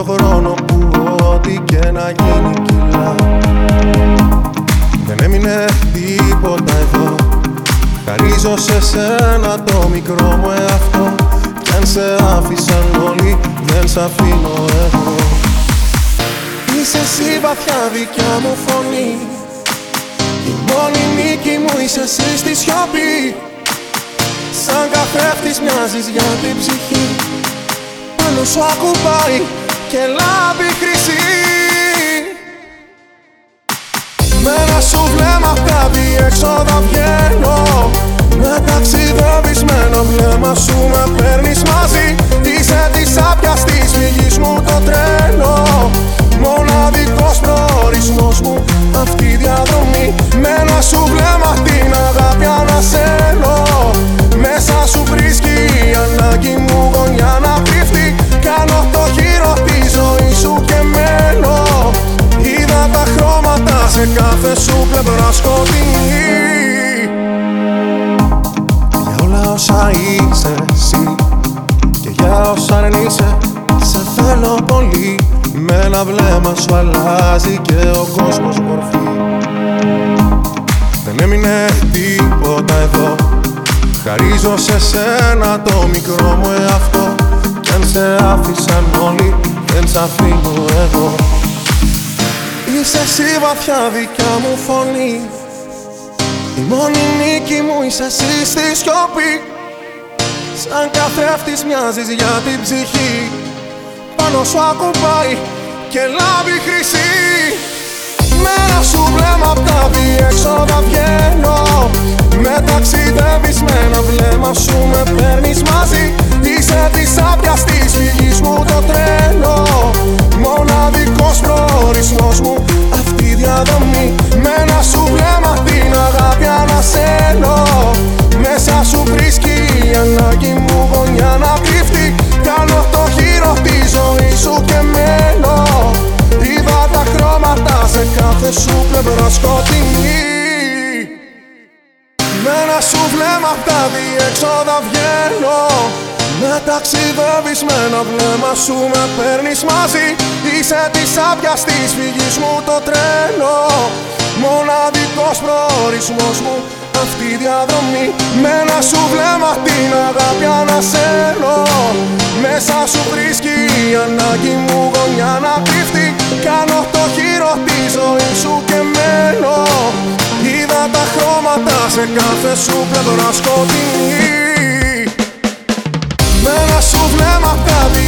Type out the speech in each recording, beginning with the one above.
Μες στο χρόνο που ό,τι και να γίνει κιλά. Δεν έμεινε τίποτα εδώ. Χαρίζω σε σένα το μικρό μου εαυτό. Κι αν σε άφησαν όλοι δεν σ' αφήνω εγώ. Είσαι εσύ βαθιά δικιά μου φωνή. Η μόνη νίκη μου είσαι εσύ στη σιωπή. Σαν καθρέφτης μοιάζεις για την ψυχή. Πάνω σου ακουμπάει και λάμπει χρυσή. Με ένα σου βλέμμα κάτι έξοδα βγαίνω. Με ταξιδεύεις με ένα βλέμμα σου με παίρνεις μαζί. Είσαι της άπιας της φυγής μου το τρένο. Μοναδικός πλευρά σκοτεινή Για όλα όσα είσαι εσύ Και για όσα αρνείσαι Σε θέλω πολύ. Με ένα βλέμμα σου αλλάζει και ο κόσμος μορφή. Δεν έμεινε τίποτα εδώ. Χαρίζω σε σένα το μικρό μου εαυτό. Κι αν σε άφησαν όλοι δεν σ' αφήνω εγώ Είσαι εσύ βαθιά δικιά μου φωνή. Η μόνη νίκη μου είσαι εσύ στη σιωπή. Σαν καθρέφτης μοιάζεις για την ψυχή. Πάνω σου ακουμπάει και λάβει χρυσή. Με ένα σου βλέμμα απ' τα διέξοδα βγαίνω. Με ταξιδεύεις με ένα βλέμμα σου με παίρνεις μαζί. Είσαι της άπιας της φυγής μου το τρένο αυτή η διαδρομή Με ένα σου βλέμμα την αγάπη ανασένω. Μέσα σου βρίσκει η ανάγκη μου γωνιά να κρύφτει Κάνω το γύρο τη ζωή σου και μένω. Είδα τα χρώματα σε κάθε σου πλευρά σκοτεινή. Με ένα σου βλέμμα απ' τα διέξοδα βγαίνω με ταξιδεύεις με ένα βλέμμα σου με παίρνεις μαζί. Είσαι της άπιας της φυγής μου το τρένο. Μοναδικός προορισμός μου αυτή η διαδρομή. Με ένα σου βλέμμα την αγάπη ανασένω. Μέσα σου βρίσκει η ανάγκη μου γωνιά να κρύφτει Κάνω το γύρο της ζωής σου και μένω. Είδα τα χρώματα σε κάθε σου πλευρά σκοτεινή με ένα σου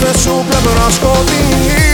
κάθε σου πλευρά σκοτεινή.